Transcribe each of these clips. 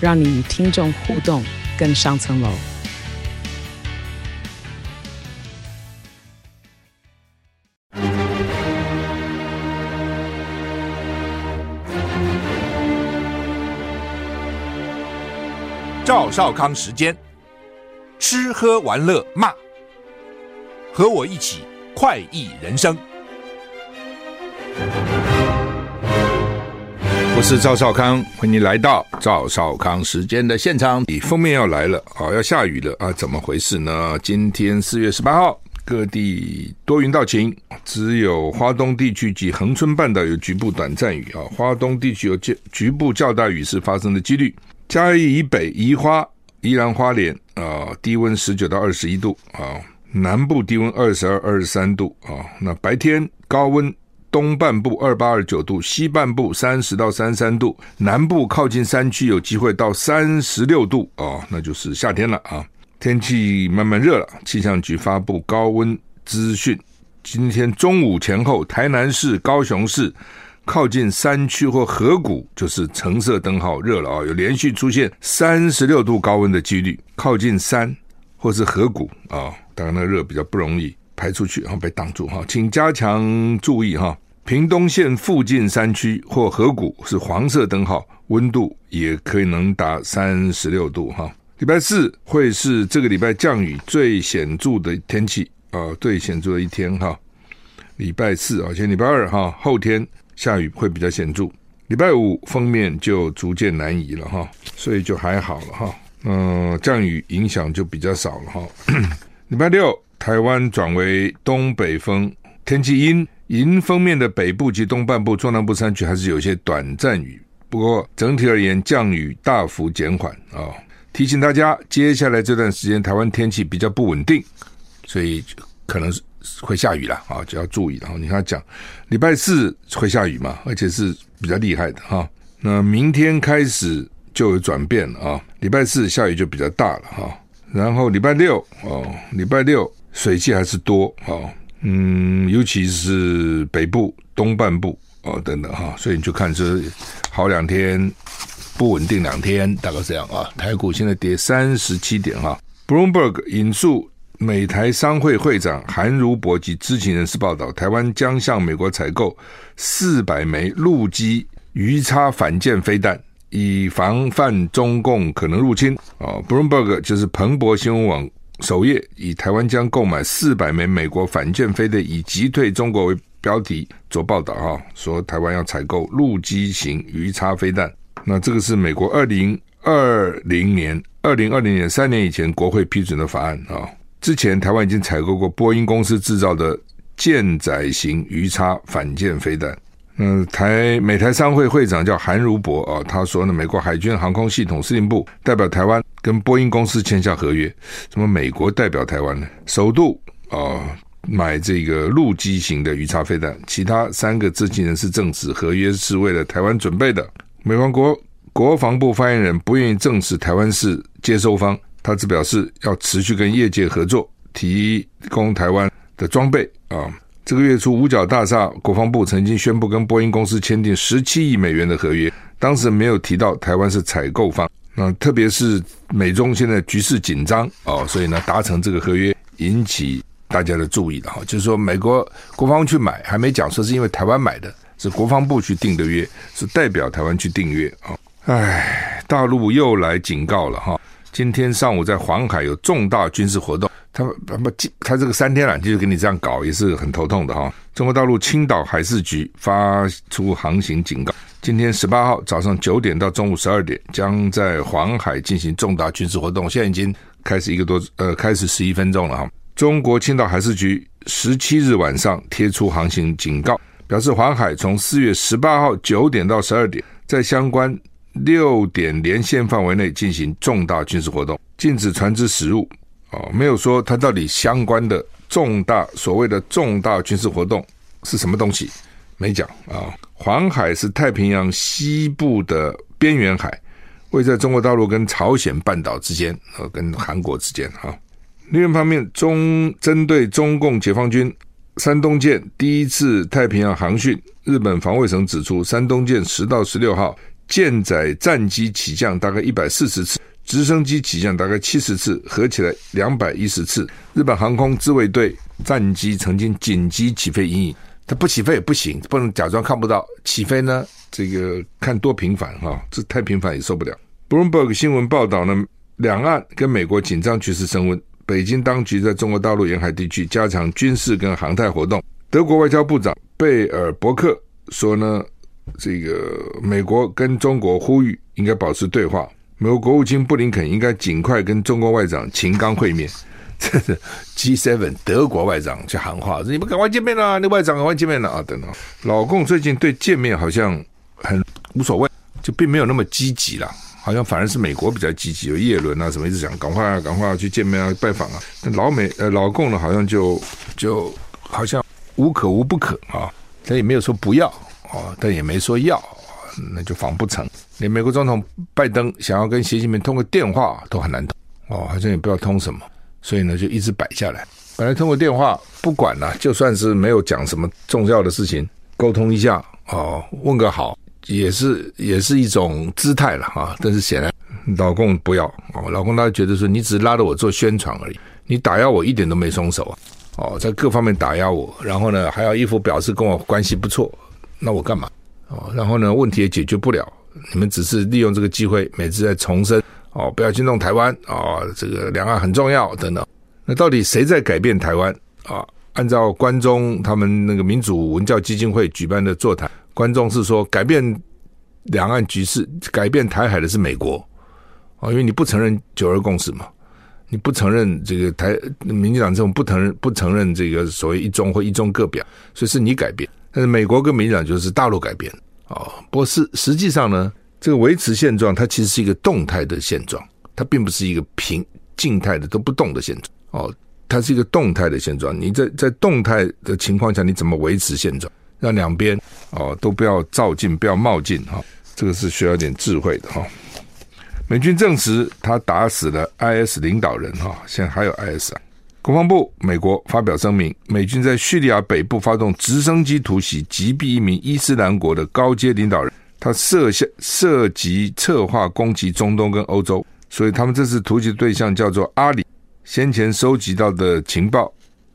让你与听众互动更上层楼。赵少康时间，吃喝玩乐骂，和我一起快意人生。我是赵少康，欢迎来到赵少康时间的现场。你封面要来了啊，要下雨了啊，怎么回事呢？今天四月十八号，各地多云到晴，只有花东地区及恒春半岛有局部短暂雨啊。花东地区有局局部较大雨势发生的几率。嘉义以北、宜花、宜兰花莲啊，低温十九到二十一度啊，南部低温二十二、二十三度啊。那白天高温。东半部二八二九度，西半部三十到三三度，南部靠近山区有机会到三十六度哦，那就是夏天了啊！天气慢慢热了，气象局发布高温资讯。今天中午前后，台南市、高雄市靠近山区或河谷，就是橙色灯号热了啊，有连续出现三十六度高温的几率。靠近山或是河谷啊，当然那热比较不容易。排出去，然后被挡住哈，请加强注意哈。屏东县附近山区或河谷是黄色灯号，温度也可以能达三十六度哈。礼拜四会是这个礼拜降雨最显著的天气啊，最显著的一天哈。礼拜四啊，先礼拜二哈，后天下雨会比较显著。礼拜五封面就逐渐南移了哈，所以就还好了哈。嗯，降雨影响就比较少了哈。礼拜六。台湾转为东北风，天气阴，迎风面的北部及东半部、中南部山区还是有些短暂雨，不过整体而言降雨大幅减缓啊。提醒大家，接下来这段时间台湾天气比较不稳定，所以可能是会下雨了啊，就要注意。然后你看讲，礼拜四会下雨嘛，而且是比较厉害的哈。那明天开始就有转变了啊，礼拜四下雨就比较大了哈。然后礼拜六哦，礼拜六。水汽还是多啊，嗯，尤其是北部、东半部哦等等哈，所以你就看这好两天，不稳定两天，大概这样啊。台股现在跌三十七点哈。Bloomberg 引述美台商会会长韩如博及知情人士报道，台湾将向美国采购四百枚陆基鱼叉反舰飞弹，以防范中共可能入侵啊。Bloomberg 就是彭博新闻网。首页以台湾将购买四百枚美国反舰飞弹，以击退中国为标题做报道哈，说台湾要采购陆基型鱼叉飞弹。那这个是美国二零二零年、二零二零年三年以前国会批准的法案啊。之前台湾已经采购过波音公司制造的舰载型鱼叉反舰飞弹。嗯，台美台商会会长叫韩如博啊，他说呢，美国海军航空系统司令部代表台湾跟波音公司签下合约，什么美国代表台湾呢？首度啊买这个陆基型的鱼叉飞弹，其他三个知情人士证实合约是为了台湾准备的。美方国国防部发言人不愿意证实台湾是接收方，他只表示要持续跟业界合作，提供台湾的装备啊。这个月初，五角大厦国防部曾经宣布跟波音公司签订十七亿美元的合约，当时没有提到台湾是采购方。那特别是美中现在局势紧张哦，所以呢，达成这个合约引起大家的注意了哈。就是说，美国国防去买，还没讲说是因为台湾买的，是国防部去订的约，是代表台湾去订约啊。哎，大陆又来警告了哈，今天上午在黄海有重大军事活动。他他不，他这个三天两就给你这样搞，也是很头痛的哈。中国大陆青岛海事局发出航行警告，今天十八号早上九点到中午十二点，将在黄海进行重大军事活动。现在已经开始一个多呃，开始十一分钟了哈。中国青岛海事局十七日晚上贴出航行警告，表示黄海从四月十八号九点到十二点，在相关六点连线范围内进行重大军事活动，禁止船只驶入。哦，没有说它到底相关的重大所谓的重大军事活动是什么东西，没讲啊。黄海是太平洋西部的边缘海，位在中国大陆跟朝鲜半岛之间，呃，跟韩国之间哈。另一方面，中针对中共解放军山东舰第一次太平洋航训，日本防卫省指出，山东舰十到十六号舰载战机起降大概一百四十次，直升机起降大概七十次，合起来两百一十次。日本航空自卫队战机曾经紧急起飞阴影，它不起飞也不行，不能假装看不到。起飞呢，这个看多频繁哈，这太频繁也受不了。Bloomberg 新闻报道呢，两岸跟美国紧张局势升温。北京当局在中国大陆沿海地区加强军事跟航太活动。德国外交部长贝尔伯克说呢，这个美国跟中国呼吁应该保持对话。美国国务卿布林肯应该尽快跟中国外长秦刚会面。这是 G7 德国外长去喊话，说你们赶快见面啦！那外长赶快见面了啊！等等，老共最近对见面好像很无所谓，就并没有那么积极了。好像反而是美国比较积极，有叶伦啊什么一直讲，赶快，赶快去见面啊，拜访啊。但老美呃老共呢，好像就就好像无可无不可啊，他也没有说不要啊，但也没说要，那就防不成。连美国总统拜登想要跟习近平通个电话都很难通哦，好像也不知道通什么，所以呢就一直摆下来。本来通过电话不管了，就算是没有讲什么重要的事情，沟通一下哦，问个好。也是也是一种姿态了啊，但是显然老共不要哦，老共他觉得说你只是拉着我做宣传而已，你打压我一点都没松手啊，哦，在各方面打压我，然后呢还要一副表示跟我关系不错，那我干嘛哦？然后呢问题也解决不了，你们只是利用这个机会每次在重申哦，不要去弄台湾啊，这个两岸很重要等等，那到底谁在改变台湾啊？按照关中他们那个民主文教基金会举办的座谈。观众是说，改变两岸局势、改变台海的是美国啊，因为你不承认九二共识嘛，你不承认这个台民进党这种不承认不承认这个所谓一中或一中各表，所以是你改变。但是美国跟民进党就是大陆改变啊。不过实实际上呢，这个维持现状，它其实是一个动态的现状，它并不是一个平静态的都不动的现状哦，它是一个动态的现状。你在在动态的情况下，你怎么维持现状？让两边哦都不要躁进，不要冒进哈，这个是需要点智慧的哈。美军证实他打死了 IS 领导人哈，现在还有 IS 啊。国防部美国发表声明，美军在叙利亚北部发动直升机突袭，击毙一名伊斯兰国的高阶领导人。他涉下涉及策划攻击中东跟欧洲，所以他们这次突击的对象叫做阿里。先前收集到的情报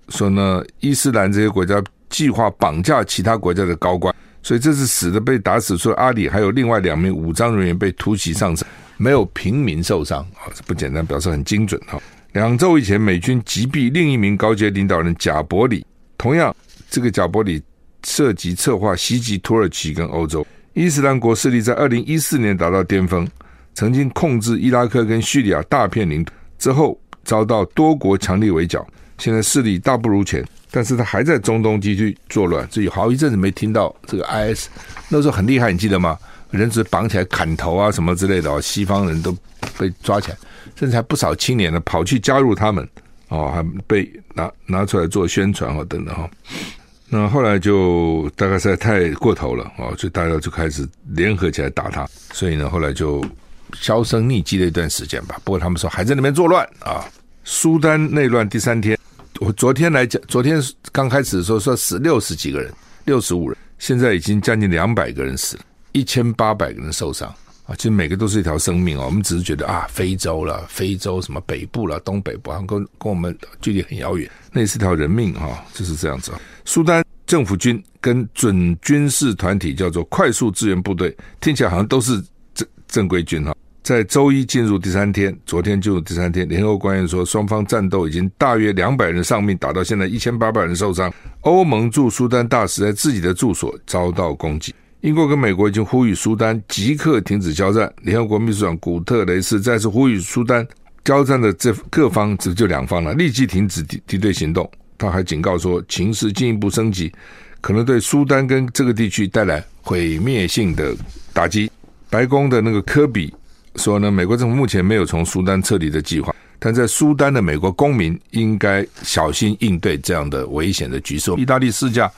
说呢，伊斯兰这些国家。计划绑架其他国家的高官，所以这次死的被打死，除了阿里，还有另外两名武装人员被突袭上车，没有平民受伤啊，这不简单，表示很精准哈。两周以前，美军击毙另一名高阶领导人贾伯里，同样这个贾伯里涉及策划袭击土耳其跟欧洲。伊斯兰国势力在二零一四年达到巅峰，曾经控制伊拉克跟叙利亚大片领土，之后遭到多国强力围剿，现在势力大不如前。但是他还在中东地区作乱，这有好一阵子没听到这个 IS，那时候很厉害，你记得吗？人质绑起来砍头啊，什么之类的哦，西方人都被抓起来，甚至还不少青年呢跑去加入他们哦，还被拿拿出来做宣传哦等等哈。那后来就大概实在太过头了哦，所以大家就开始联合起来打他，所以呢后来就销声匿迹了一段时间吧。不过他们说还在那边作乱啊，苏丹内乱第三天。我昨天来讲，昨天刚开始的时候说死六十几个人，六十五人，现在已经将近两百个人死了，一千八百个人受伤啊！其实每个都是一条生命啊！我们只是觉得啊，非洲了，非洲什么北部了，东北部，好像跟跟我们距离很遥远，那也是条人命哈，就是这样子。苏丹政府军跟准军事团体叫做快速支援部队，听起来好像都是正正规军哈。在周一进入第三天，昨天进入第三天，联合国官员说，双方战斗已经大约两百人丧命，打到现在一千八百人受伤。欧盟驻苏丹大使在自己的住所遭到攻击。英国跟美国已经呼吁苏丹即刻停止交战。联合国秘书长古特雷斯再次呼吁苏丹交战的这各方，只就两方了，立即停止敌敌对行动。他还警告说，情势进一步升级，可能对苏丹跟这个地区带来毁灭性的打击。白宫的那个科比说呢，美国政府目前没有从苏丹撤离的计划，但在苏丹的美国公民应该小心应对这样的危险的局势。意大利市价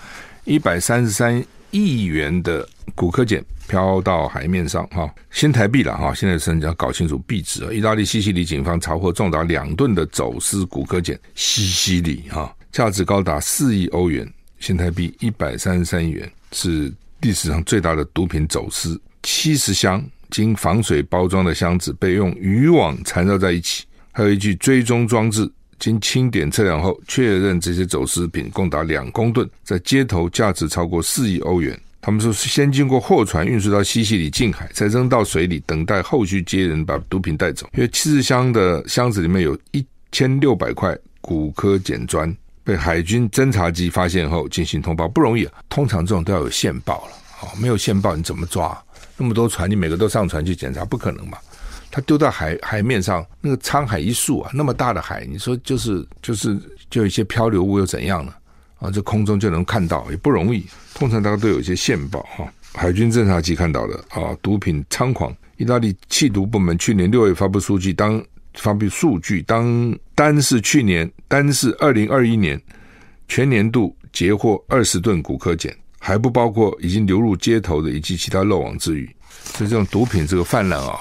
一百三十三亿元的骨科碱飘到海面上，哈，新台币了哈。现在是你要搞清楚币值啊。意大利西西里警方查获重达两吨的走私骨科碱，西西里哈，价值高达四亿欧元，新台币一百三十三亿元，是历史上最大的毒品走私。七十箱经防水包装的箱子被用渔网缠绕在一起，还有一具追踪装置。经清点测量后，确认这些走私品共达两公吨，在街头价值超过四亿欧元。他们说是先经过货船运输到西西里近海，再扔到水里，等待后续接人把毒品带走。因为七十箱的箱子里面有一千六百块骨科碱砖，被海军侦察机发现后进行通报，不容易啊。通常这种都要有线报了，哦，没有线报你怎么抓？那么多船，你每个都上船去检查，不可能嘛？它丢到海海面上，那个沧海一粟啊，那么大的海，你说就是就是就一些漂流物又怎样呢？啊，这空中就能看到，也不容易。通常大家都有一些线报哈，海军侦察机看到的啊，毒品猖狂。意大利缉毒部门去年六月发布数据，当发布数据，当单是去年，单是二零二一年全年度截获二十吨古柯碱，还不包括已经流入街头的以及其他漏网之鱼。所以这种毒品这个泛滥啊，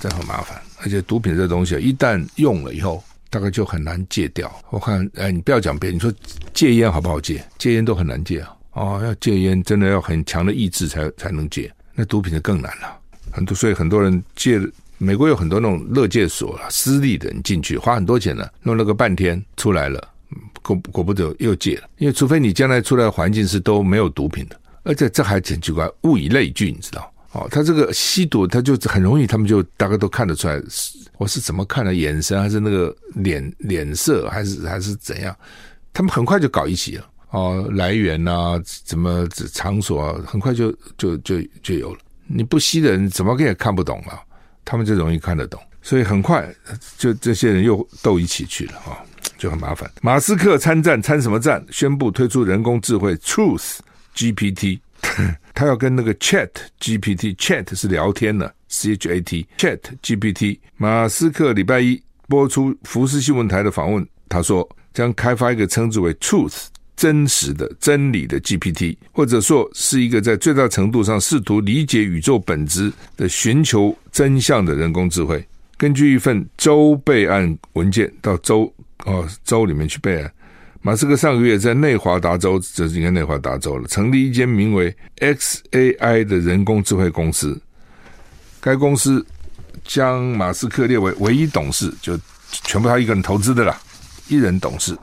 这很麻烦。而且毒品这东西一旦用了以后，大概就很难戒掉。我看，哎，你不要讲别人，你说戒烟好不好戒？戒烟都很难戒啊。哦，要戒烟真的要很强的意志才才能戒。那毒品就更难了。很多，所以很多人戒。美国有很多那种乐戒所啊，私立的，你进去花很多钱呢，弄了个半天出来了，果果不得又戒了。因为除非你将来出来的环境是都没有毒品的，而且这还挺奇怪，物以类聚，你知道。哦，他这个吸毒，他就很容易，他们就大概都看得出来，我是怎么看的，眼神还是那个脸脸色，还是还是怎样，他们很快就搞一起了。哦，来源啊，怎么场所啊，很快就就就就有了。你不吸的人怎么也看不懂了，他们就容易看得懂，所以很快就这些人又斗一起去了啊，就很麻烦。马斯克参战参什么战？宣布推出人工智慧 Truth GPT。他要跟那个 Chat GPT，Chat 是聊天的，C H A T，Chat GPT。马斯克礼拜一播出福斯新闻台的访问，他说将开发一个称之为 Truth 真实的真理的 GPT，或者说是一个在最大程度上试图理解宇宙本质的寻求真相的人工智慧。根据一份州备案文件，到州哦州里面去备案。马斯克上个月在内华达州，这是应该内华达州了，成立一间名为 XAI 的人工智慧公司。该公司将马斯克列为唯一董事，就全部他一个人投资的啦，一人董事。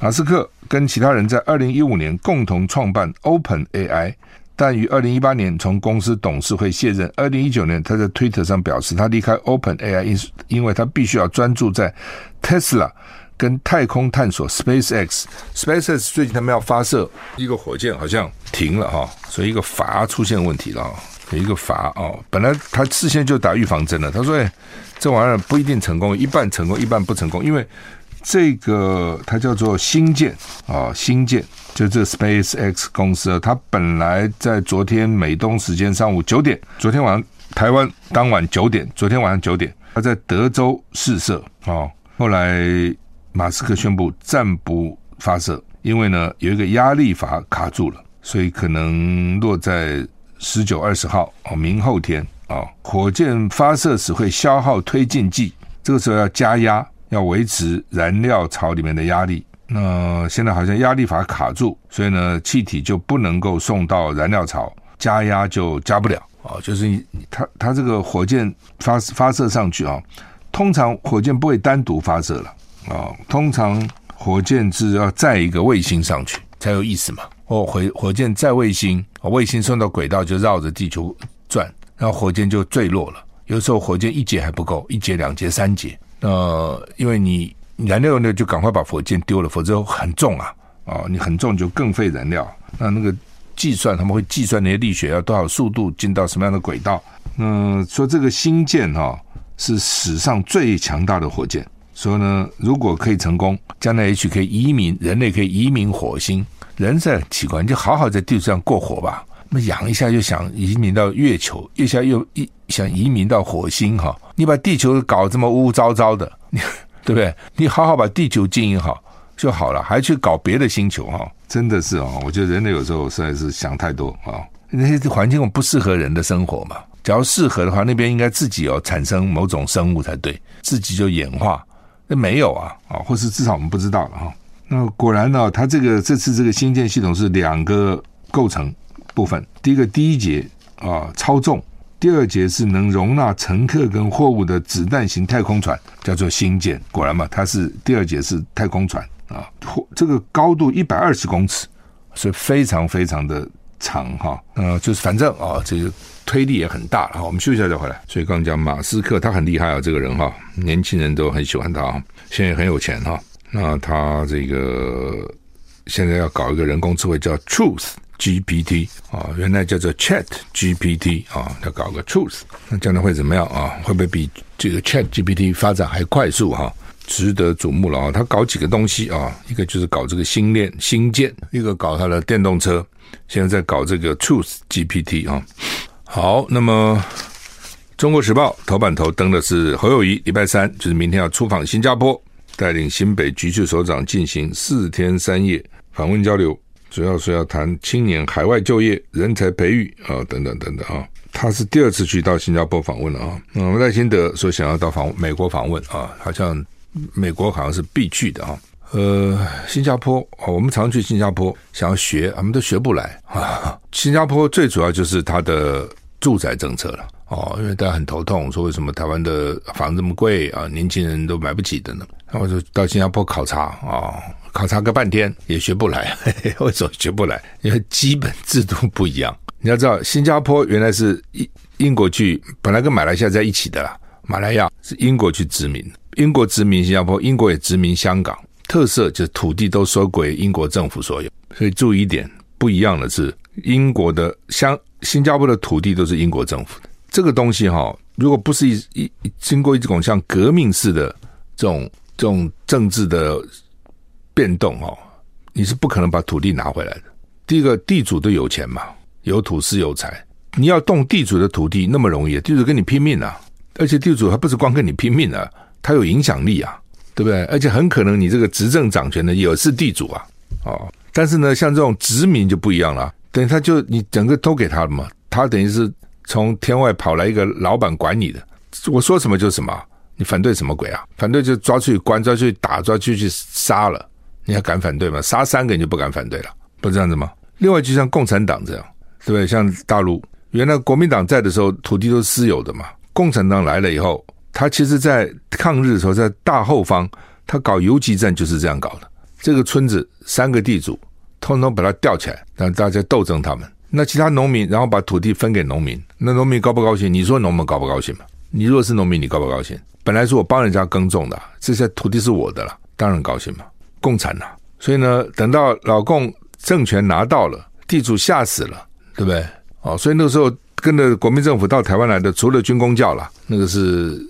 马斯克跟其他人在二零一五年共同创办 OpenAI，但于二零一八年从公司董事会卸任。二零一九年，他在推特上表示，他离开 OpenAI 因因为他必须要专注在 Tesla。跟太空探索 SpaceX，SpaceX 最近他们要发射一个火箭，好像停了哈，所以一个阀出现问题了，有一个阀哦。本来他事先就打预防针了，他说：“哎，这玩意儿不一定成功，一半成功，一半不成功。因为这个它叫做星舰啊，星舰就这 SpaceX 公司，它本来在昨天美东时间上午九点，昨天晚上台湾当晚九点，昨天晚上九点，他在德州试射啊，后来。马斯克宣布暂不发射，因为呢有一个压力阀卡住了，所以可能落在十九、二十号哦，明后天啊。火箭发射时会消耗推进剂，这个时候要加压，要维持燃料槽里面的压力。那现在好像压力阀卡住，所以呢气体就不能够送到燃料槽，加压就加不了啊。就是你它它这个火箭发发射上去啊，通常火箭不会单独发射了。啊，通常火箭是要载一个卫星上去才有意思嘛。哦，火火箭载卫星，卫星送到轨道就绕着地球转，然后火箭就坠落了。有时候火箭一节还不够，一节、两节、三节。呃，因为你燃料呢，就赶快把火箭丢了，否则很重啊。啊，你很重就更费燃料。那那个计算他们会计算那些力学要多少速度进到什么样的轨道。嗯，说这个星舰哈是史上最强大的火箭。说呢，如果可以成功，将来也许可以移民，人类可以移民火星。人是很奇怪，你就好好在地球上过活吧。那么养一下又想移民到月球，一下又一想移民到火星哈，你把地球搞这么污污糟糟的，你 对不对？你好好把地球经营好就好了，还去搞别的星球哈？真的是哦，我觉得人类有时候实在是想太多啊。那些环境不适合人的生活嘛，假如适合的话，那边应该自己要产生某种生物才对，自己就演化。那没有啊，啊，或是至少我们不知道了哈。那果然呢，它这个这次这个星舰系统是两个构成部分，第一个第一节啊超重，第二节是能容纳乘客跟货物的子弹型太空船，叫做星舰。果然嘛，它是第二节是太空船啊，这个高度一百二十公尺，是非常非常的长哈。呃，就是反正啊，这个推力也很大了。好，我们休息一下再回来。所以刚刚讲马斯克，他很厉害啊，这个人哈，年轻人都很喜欢他，现在很有钱哈。那他这个现在要搞一个人工智慧叫 Truth GPT 啊，原来叫做 Chat GPT 啊，要搞个 Truth，那将来会怎么样啊？会不会比这个 Chat GPT 发展还快速哈？值得瞩目了啊！他搞几个东西啊，一个就是搞这个新链、新建，一个搞他的电动车，现在在搞这个 Truth GPT 啊。好，那么中国时报头版头登的是侯友谊，礼拜三就是明天要出访新加坡。带领新北局处首长进行四天三夜访问交流，主要是要谈青年海外就业、人才培育啊等等等等啊。他是第二次去到新加坡访问了啊。嗯赖清德说想要到访美国访问啊，好像美国好像是必去的啊。呃，新加坡我们常去新加坡想要学，我们都学不来啊。新加坡最主要就是它的住宅政策了。哦，因为大家很头痛，说为什么台湾的房子这么贵啊？年轻人都买不起的呢？那我就到新加坡考察啊、考察个半天也学不来。嘿嘿，为什么学不来？因为基本制度不一样。你要知道，新加坡原来是英英国去，本来跟马来西亚在一起的啦。马来亚是英国去殖民，英国殖民新加坡，英国也殖民香港。特色就是土地都收归英国政府所有。所以注意一点，不一样的是，英国的香新加坡的土地都是英国政府的。这个东西哈，如果不是一一经过一种像革命式的这种这种政治的变动哈，你是不可能把土地拿回来的。第一个，地主都有钱嘛，有土是有财，你要动地主的土地那么容易？地主跟你拼命啊，而且地主还不是光跟你拼命啊，他有影响力啊，对不对？而且很可能你这个执政掌权的也是地主啊，哦，但是呢，像这种殖民就不一样了，等于他就你整个都给他了嘛，他等于是。从天外跑来一个老板管你的，我说什么就什么，你反对什么鬼啊？反对就抓去关，抓去打，抓出去杀了，你还敢反对吗？杀三个你就不敢反对了，不是这样子吗？另外就像共产党这样，对不对？像大陆原来国民党在的时候，土地都是私有的嘛。共产党来了以后，他其实在抗日的时候，在大后方，他搞游击战就是这样搞的。这个村子三个地主，通通把他吊起来，让大家斗争他们。那其他农民，然后把土地分给农民，那农民高不高兴？你说农民高不高兴嘛？你如果是农民，你高不高兴？本来是我帮人家耕种的，这些土地是我的了，当然高兴嘛。共产呐，所以呢，等到老共政权拿到了，地主吓死了，对不对？哦，所以那个时候跟着国民政府到台湾来的，除了军公教了，那个是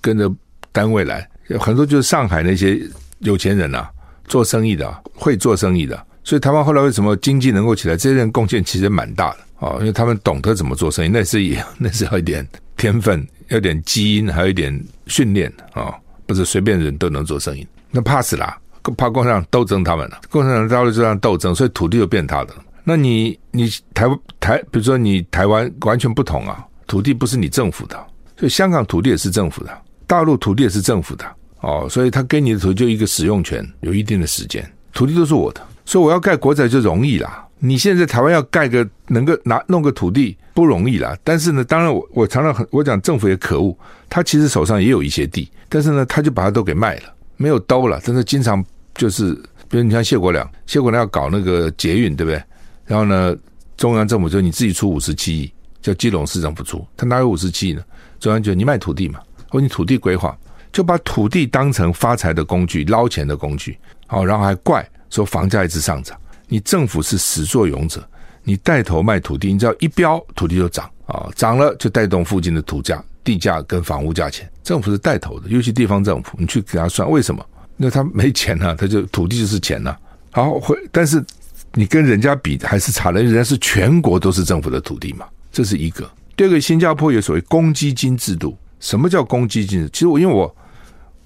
跟着单位来，很多就是上海那些有钱人呐，做生意的，会做生意的。所以台湾后来为什么经济能够起来？这些人贡献其实蛮大的啊，因为他们懂得怎么做生意，那是也 那是要一点天分，要点基因，还有一点训练啊，不是随便人都能做生意。那怕死啦，怕共产党斗争他们了，共产党到了这样斗争，所以土地就变他的。那你你台台，比如说你台湾完全不同啊，土地不是你政府的，所以香港土地也是政府的，大陆土地也是政府的哦，所以他给你的土地就一个使用权，有一定的时间，土地都是我的。所以我要盖国宅就容易啦。你现在台湾要盖个能够拿弄个土地不容易啦。但是呢，当然我我常常很我讲政府也可恶，他其实手上也有一些地，但是呢，他就把它都给卖了，没有兜了。但是经常就是，比如你像谢国梁，谢国梁要搞那个捷运，对不对？然后呢，中央政府就你自己出五十七亿，叫基隆市政府出，他哪有五十七亿呢？中央就你卖土地嘛，或你土地规划，就把土地当成发财的工具、捞钱的工具，好，然后还怪。说房价一直上涨，你政府是始作俑者，你带头卖土地，你知道一标土地就涨啊，涨了就带动附近的土价、地价跟房屋价钱。政府是带头的，尤其地方政府，你去给他算为什么？那他没钱啊，他就土地就是钱呢、啊。好，会，但是你跟人家比还是差的，人家是全国都是政府的土地嘛，这是一个。第二个，新加坡有所谓公积金制度。什么叫公积金？其实我因为我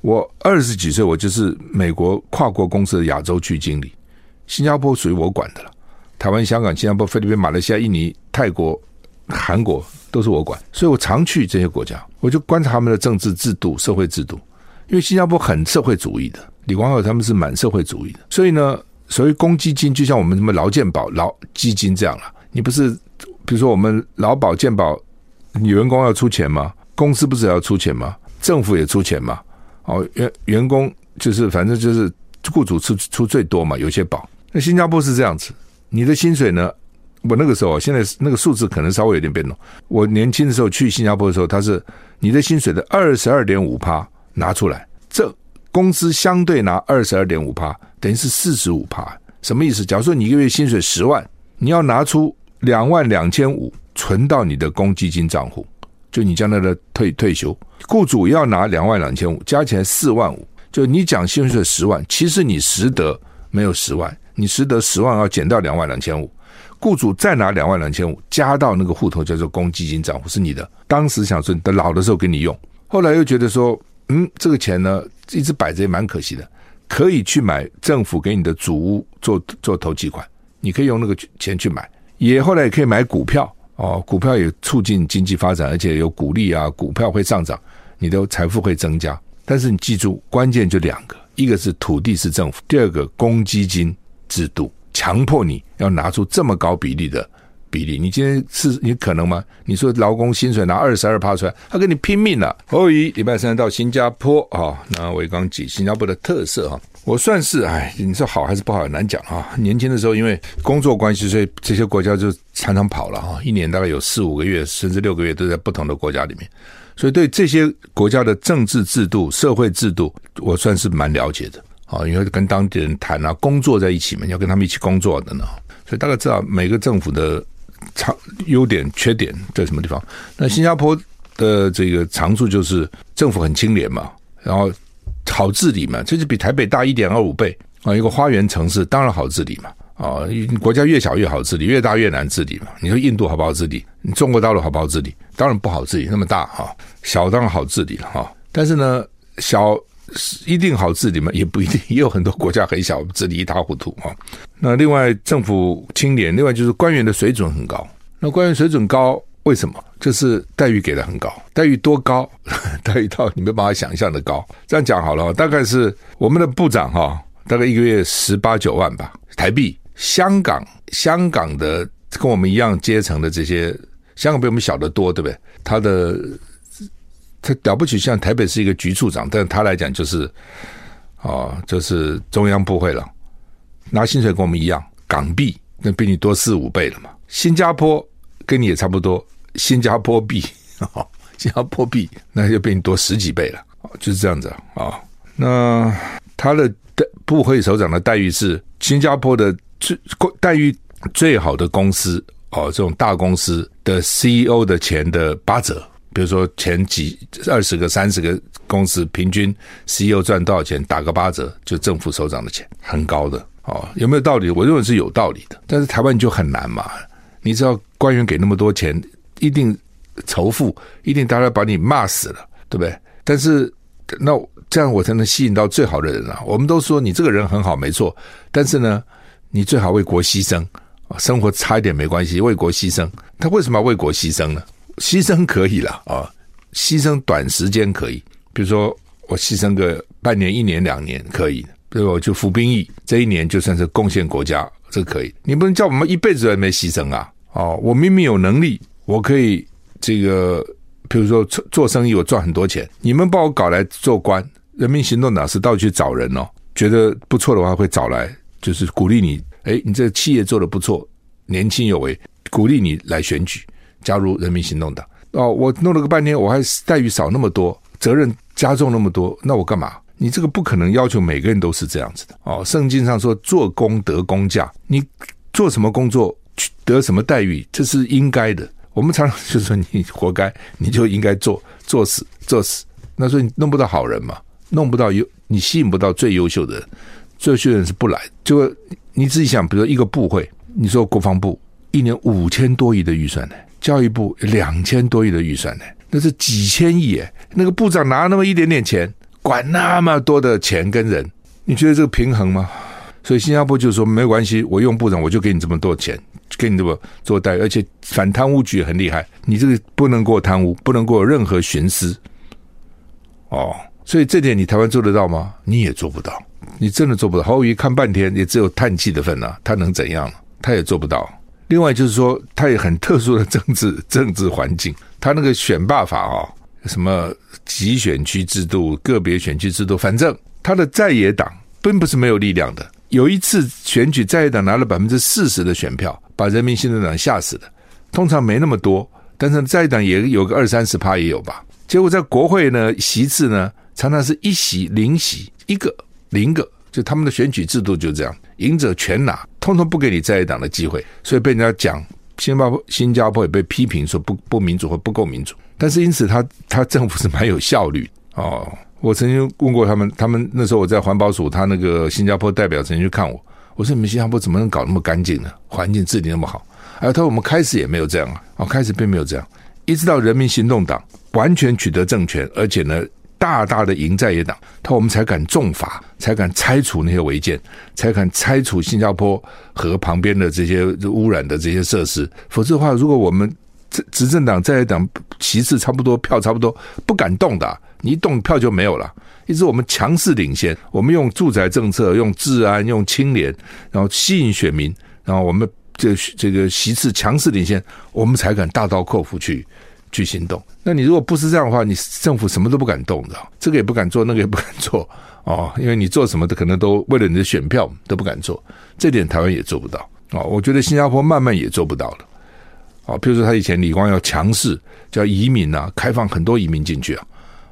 我二十几岁，我就是美国跨国公司的亚洲区经理。新加坡属于我管的了，台湾、香港、新加坡、菲律宾、马来西亚、印尼、泰国、韩国都是我管，所以我常去这些国家，我就观察他们的政治制度、社会制度。因为新加坡很社会主义的，李光耀他们是蛮社会主义的，所以呢，所谓公积金就像我们什么劳健保、劳基金这样了。你不是比如说我们劳保、健保，你员工要出钱吗？公司不是也要出钱吗？政府也出钱吗？哦，员员工就是反正就是雇主出出最多嘛，有些保。那新加坡是这样子，你的薪水呢？我那个时候，现在那个数字可能稍微有点变动。我年轻的时候去新加坡的时候，他是你的薪水的二十二点五趴拿出来，这公司相对拿二十二点五趴，等于是四十五趴。什么意思？假如说你一个月薪水十万，你要拿出两万两千五存到你的公积金账户。就你将来的退退休，雇主要拿两万两千五，加起来四万五。就你讲薪水十万，其实你实得没有十万，你实得十万要减掉两万两千五，雇主再拿两万两千五加到那个户头叫做公积金账户是你的。当时想说等老的时候给你用，后来又觉得说，嗯，这个钱呢一直摆着也蛮可惜的，可以去买政府给你的祖屋做做投机款，你可以用那个钱去买，也后来也可以买股票。哦，股票也促进经济发展，而且有鼓励啊，股票会上涨，你的财富会增加。但是你记住，关键就两个，一个是土地是政府，第二个公积金制度强迫你要拿出这么高比例的比例。你今天是你可能吗？你说劳工薪水拿二十二趴出来，他跟你拼命了。哦一礼拜三到新加坡啊，那我刚举新加坡的特色啊。我算是哎，你说好还是不好，很难讲啊。年轻的时候，因为工作关系，所以这些国家就常常跑了啊。一年大概有四五个月，甚至六个月都在不同的国家里面，所以对这些国家的政治制度、社会制度，我算是蛮了解的啊。因为跟当地人谈啊，工作在一起嘛，要跟他们一起工作的呢，所以大概知道每个政府的长优点、缺点在什么地方。那新加坡的这个长处就是政府很清廉嘛，然后。好治理嘛，这就比台北大一点二五倍啊！一个花园城市当然好治理嘛啊！国家越小越好治理，越大越难治理嘛。你说印度好不好治理？你中国大陆好不好治理？当然不好治理，那么大哈，小当然好治理了哈。但是呢，小一定好治理吗？也不一定，也有很多国家很小，治理一塌糊涂哈。那另外政府清廉，另外就是官员的水准很高。那官员水准高。为什么？就是待遇给的很高，待遇多高？待遇到你没办法想象的高。这样讲好了，大概是我们的部长哈，大概一个月十八九万吧，台币。香港，香港的跟我们一样阶层的这些，香港比我们小得多，对不对？他的他了不起，像台北是一个局处长，但他来讲就是哦，就是中央部会了，拿薪水跟我们一样，港币那比你多四五倍了嘛。新加坡跟你也差不多。新加坡币，新加坡币，那就比你多十几倍了，就是这样子啊。那他的部会首长的待遇是新加坡的最待遇最好的公司哦，这种大公司的 CEO 的钱的八折。比如说前几二十个、三十个公司平均 CEO 赚多少钱，打个八折，就政府首长的钱很高的哦。有没有道理？我认为是有道理的。但是台湾就很难嘛，你知道官员给那么多钱。一定仇富，一定大家把你骂死了，对不对？但是那这样我才能吸引到最好的人啊！我们都说你这个人很好，没错。但是呢，你最好为国牺牲啊，生活差一点没关系，为国牺牲。他为什么要为国牺牲呢？牺牲可以了啊，牺牲短时间可以，比如说我牺牲个半年、一年、两年可以，比如我就服兵役，这一年就算是贡献国家，这可以。你不能叫我们一辈子都没牺牲啊！哦，我明明有能力。我可以这个，比如说做做生意，我赚很多钱。你们把我搞来做官，人民行动党是到处去找人哦，觉得不错的话会找来，就是鼓励你。哎，你这个企业做得不错，年轻有为，鼓励你来选举加入人民行动党。哦，我弄了个半天，我还待遇少那么多，责任加重那么多，那我干嘛？你这个不可能要求每个人都是这样子的。哦，圣经上说做工得工价，你做什么工作得什么待遇，这是应该的。我们常常就说你活该，你就应该做做死做死。那所以你弄不到好人嘛，弄不到优，你吸引不到最优秀的人，最优秀的人是不来。就你自己想，比如说一个部会，你说国防部一年五千多亿的预算呢，教育部两千多亿的预算呢，那是几千亿诶，那个部长拿那么一点点钱，管那么多的钱跟人，你觉得这个平衡吗？所以新加坡就说没关系，我用部长我就给你这么多钱，给你这么做待遇，而且反贪污局很厉害，你这个不能给我贪污，不能给我任何徇私。哦，所以这点你台湾做得到吗？你也做不到，你真的做不到。侯友宜看半天也只有叹气的份呐、他能怎样？他也做不到。另外就是说，他也很特殊的政治 政治环境，他那个选罢法啊、哦，什么集选区制度、个别选区制度，反正他的在野党并不是没有力量的。有一次选举，在野党拿了百分之四十的选票，把人民行动党吓死的。通常没那么多，但是在野党也有个二三十趴也有吧。结果在国会呢，席次呢常常是一席零席，一个零个，就他们的选举制度就这样，赢者全拿，通通不给你在野党的机会，所以被人家讲新加坡新加坡也被批评说不不民主或不够民主。但是因此他他政府是蛮有效率哦。我曾经问过他们，他们那时候我在环保署，他那个新加坡代表曾经去看我。我说：“你们新加坡怎么能搞那么干净呢？环境治理那么好？”哎，他说：“我们开始也没有这样啊，哦，开始并没有这样，一直到人民行动党完全取得政权，而且呢，大大的赢在野党，他我们才敢重罚，才敢拆除那些违建，才敢拆除新加坡和旁边的这些污染的这些设施。否则的话，如果我们执执政党在野党席次差不多，票差不多，不敢动的。”你一动票就没有了，一直我们强势领先，我们用住宅政策、用治安、用清廉，然后吸引选民，然后我们这这个席次强势领先，我们才敢大刀阔斧去去行动。那你如果不是这样的话，你政府什么都不敢动的，这个也不敢做，那个也不敢做 哦，因为你做什么的可能都为了你的选票都不敢做，这点台湾也做不到哦。我觉得新加坡慢慢也做不到了，哦，比如说他以前李光耀强势叫移民啊，开放很多移民进去啊。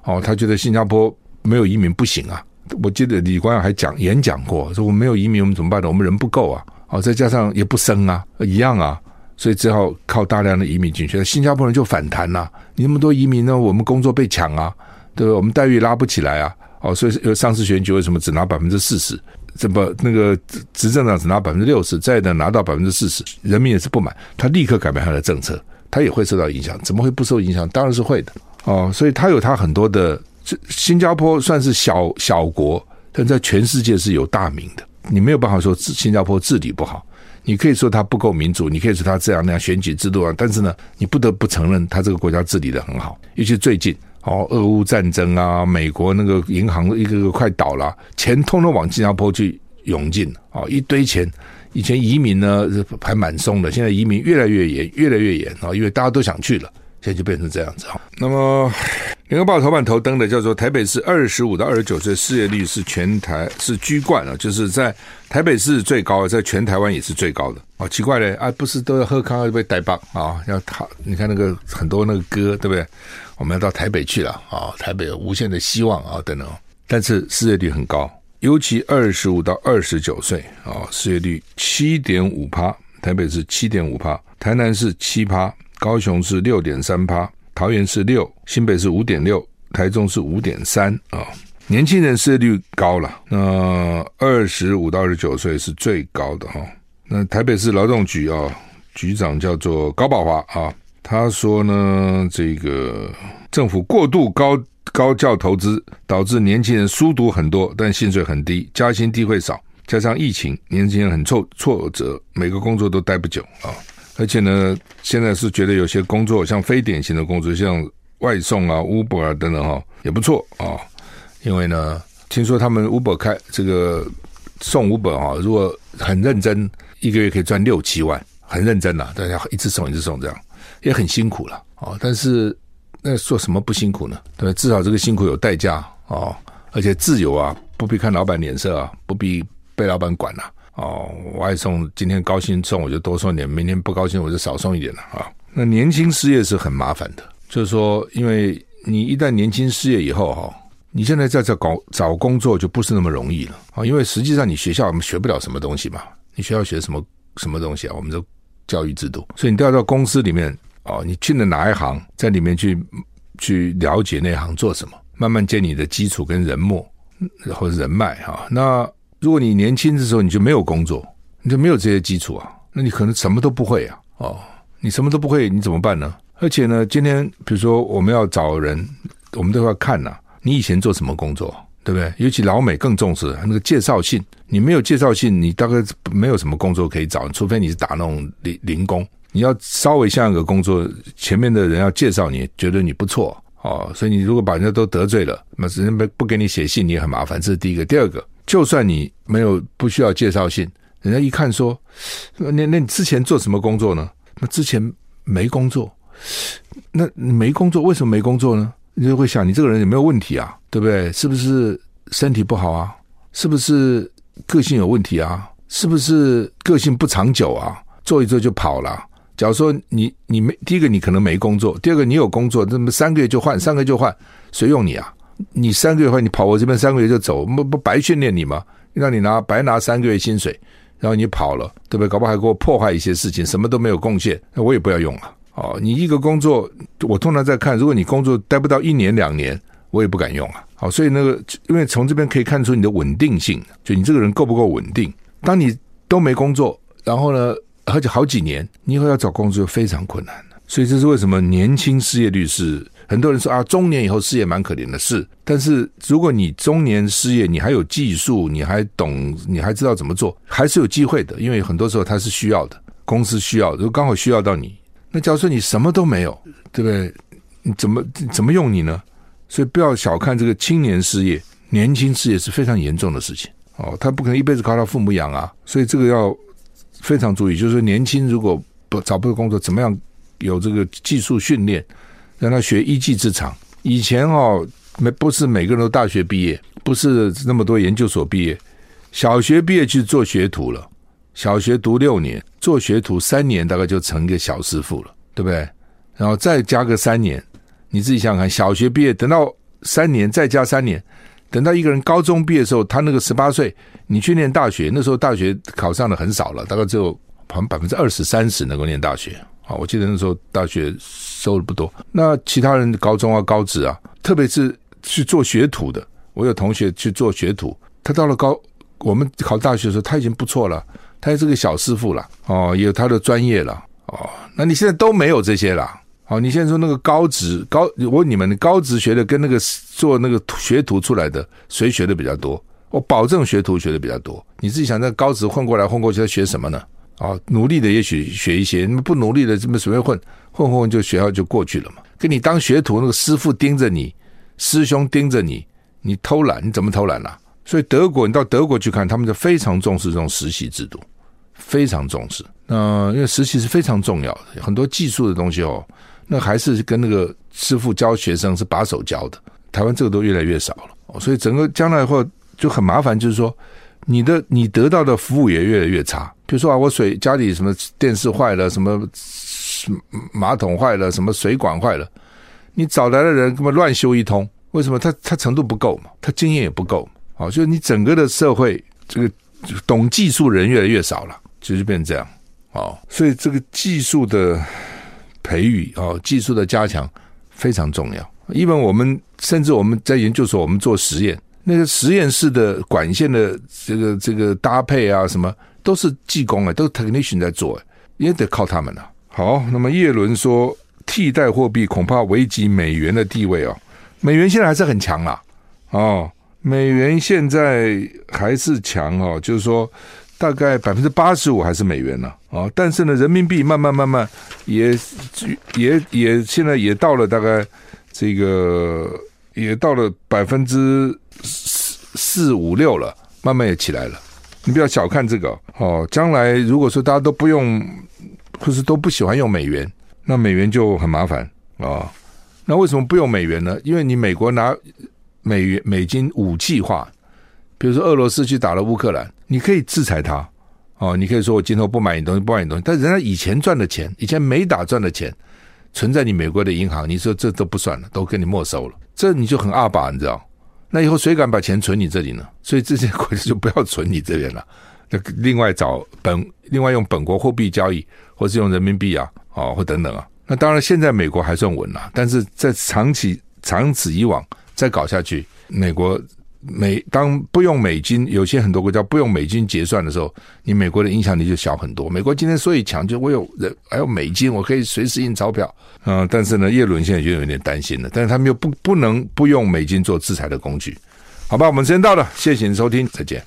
哦，他觉得新加坡没有移民不行啊！我记得李光耀还讲演讲过，说我没有移民，我们怎么办呢？我们人不够啊！哦，再加上也不生啊，一样啊，所以只好靠大量的移民进去。新加坡人就反弹呐、你那么多移民呢，我们工作被抢啊，对不对？我们待遇拉不起来啊！哦，所以上次选举为什么只拿百分之四十？怎么那个执政党只拿百分之六十，再的拿到百分之四十，人民也是不满，他立刻改变他的政策，他也会受到影响。怎么会不受影响？当然是会的。哦，所以他有他很多的，这新加坡算是小小国，但在全世界是有大名的。你没有办法说新加坡治理不好，你可以说他不够民主，你可以说他这样那样选举制度啊，但是呢，你不得不承认他这个国家治理得很好。尤其最近，哦，俄乌战争啊，美国那个银行一个个快倒了，钱通通往新加坡去涌进，哦，一堆钱。以前移民呢还蛮松的，现在移民越来越严，越来越严啊，因为大家都想去了。现在就变成这样子哈。那么，《联合报》头版头登的叫做“台北市二十五到二十九岁失业率是全台是居冠啊，就是在台北市最高，在全台湾也是最高的。哦，奇怪嘞啊，不是都要喝咖啡被带棒啊？要他你看那个很多那个歌对不对？我们要到台北去了啊，台北有无限的希望啊等等。但是失业率很高，尤其二十五到二十九岁啊，失业率七点五趴，台北是七点五趴，台南是七趴。高雄是六点三趴，桃园是六，新北是五点六，台中是五点三啊。年轻人失业率高了，那二十五到二十九岁是最高的哈。那台北市劳动局啊，局长叫做高宝华啊，他说呢，这个政府过度高高教投资，导致年轻人书读很多，但薪水很低，加薪机会少，加上疫情，年轻人很挫挫折，每个工作都待不久啊。而且呢，现在是觉得有些工作像非典型的工作，像外送啊、Uber 啊等等哈，也不错啊。因为呢，听说他们 Uber 开这个送 Uber 啊，如果很认真，一个月可以赚六七万，很认真呐、大家一直送一直送这样，也很辛苦了啊。但是那做什么不辛苦呢？对，至少这个辛苦有代价啊，而且自由啊，不必看老板脸色啊，不必被老板管了、哦，我爱送，今天高兴送我就多送点，明天不高兴我就少送一点了啊。那年轻失业是很麻烦的，就是说，因为你一旦年轻失业以后哈，你现在在这搞找工作就不是那么容易了啊，因为实际上你学校我们学不了什么东西嘛，你学校学什么什么东西啊？我们的教育制度，所以你都要到公司里面哦，你进了哪一行，在里面去去了解那行做什么，慢慢建立你的基础跟人脉或者人脉哈，那。如果你年轻的时候你就没有工作，你就没有这些基础啊，那你可能什么都不会啊。哦，你什么都不会，你怎么办呢？而且呢，今天比如说我们要找人，我们都要看呐、你以前做什么工作，对不对？尤其老美更重视那个介绍信，你没有介绍信，你大概没有什么工作可以找，除非你是打那种零零工。你要稍微像一个工作，前面的人要介绍你，觉得你不错哦，所以你如果把人家都得罪了，那人家不给你写信，你也很麻烦。这是第一个。第二个，就算你没有不需要介绍信，人家一看说，那那你之前做什么工作呢？那之前没工作。那你没工作，为什么没工作呢？你就会想，你这个人有没有问题啊？对不对？是不是身体不好啊？是不是个性有问题啊？是不是个性不长久啊？做一做就跑了。假如说你你没第一个，你可能没工作；第二个，你有工作，那么三个月就换，三个月就换，谁用你啊？你三个月后，你跑我这边三个月就走，不不白训练你吗？让你拿白拿三个月薪水，然后你跑了，对不对？搞不好还给我破坏一些事情，什么都没有贡献，那我也不要用了。哦，你一个工作，我通常在看，如果你工作待不到一年两年，我也不敢用啊。好，所以那个，因为从这边可以看出你的稳定性，就你这个人够不够稳定。当你都没工作，然后呢，而且好几年，你以后要找工作就非常困难。所以这是为什么年轻失业率是很多人说啊，中年以后失业蛮可怜的事。但是如果你中年失业，你还有技术，你还懂，你还知道怎么做，还是有机会的。因为很多时候他是需要的，公司需要，如果刚好需要到你。那假如说你什么都没有，对不对？怎么怎么用你呢？所以不要小看这个青年失业，年轻失业是非常严重的事情哦。他不可能一辈子靠他父母养啊，所以这个要非常注意。就是说，年轻如果不找不到工作，怎么样有这个技术训练，让他学一技之长。以前哦，没不是每个人都大学毕业，不是那么多研究所毕业，小学毕业去做学徒了。小学读六年，做学徒三年，大概就成一个小师傅了，对不对？然后再加个三年，你自己想想看，小学毕业等到三年，再加三年，等到一个人高中毕业的时候，他那个十八岁，你去念大学，那时候大学考上的很少了，大概只有好像百分之二十三十能够念大学。啊，我记得那时候大学收的不多，那其他人高中啊、高职啊，特别是去做学徒的，我有同学去做学徒，他到了高，我们考大学的时候，他已经不错了。他也是个小师傅了，哦，也有他的专业了，哦，那你现在都没有这些了，哦，你现在说那个高职高，我问你们，高职学的跟那个做那个学徒出来的，谁学的比较多？我保证学徒学的比较多。你自己想，在高职混过来混过去，他学什么呢？哦，努力的也许学一些，不努力的这么随便混混混就学校就过去了嘛。跟你当学徒那个师傅盯着你，师兄盯着你，你偷懒，你怎么偷懒了？所以德国，你到德国去看，他们就非常重视这种实习制度。非常重视，那因为实习是非常重要的，很多技术的东西哦，那还是跟那个师傅教学生是把手教的。台湾这个都越来越少了，所以整个将来以后就很麻烦，就是说你的你得到的服务也越来越差。比如说啊，我水家里什么电视坏了，什么马桶坏了，什么水管坏了，你找来的人根本乱修一通，为什么？他他程度不够嘛，他经验也不够嘛，好，就是你整个的社会这个懂技术人越来越少了。就是变成这样，哦，所以这个技术的培育哦，技术的加强非常重要。因为我们甚至我们在研究所，我们做实验，那个实验室的管线的这个这个搭配啊，什么都是技工啊，都是 technician 在做，也得靠他们了。好，那么叶伦说，替代货币恐怕危及美元的地位哦。美元现在还是很强啊，哦，美元现在还是强哦，就是说。大概百分之八十五还是美元呢，啊，但是呢，人民币慢慢慢慢也也也现在也到了大概这个也到了百分之四四五六了，慢慢也起来了。你不要小看这个哦，将来如果说大家都不用或是都不喜欢用美元，那美元就很麻烦啊。那为什么不用美元呢？因为你美国拿美元美金武器化。比如说，俄罗斯去打了乌克兰，你可以制裁他，哦，你可以说我今后不买你东西，不买你东西。但人家以前赚的钱，以前没打赚的钱，存在你美国的银行，你说这都不算了，都给你没收了，这你就很阿爸，你知道？那以后谁敢把钱存你这里呢？所以这些国家就不要存你这边了，那另外找本，另外用本国货币交易，或是用人民币啊，哦，或等等啊。那当然，现在美国还算稳了，但是在长期长此以往再搞下去，美国。美当不用美金，有些很多国家不用美金结算的时候，你美国的影响力就小很多。美国今天所以强，就我有人还有美金，我可以随时印钞票。嗯，但是呢，叶伦现在就有点担心了。但是他们又不不能不用美金做制裁的工具，好吧？我们时间到了，谢谢你收听，再见。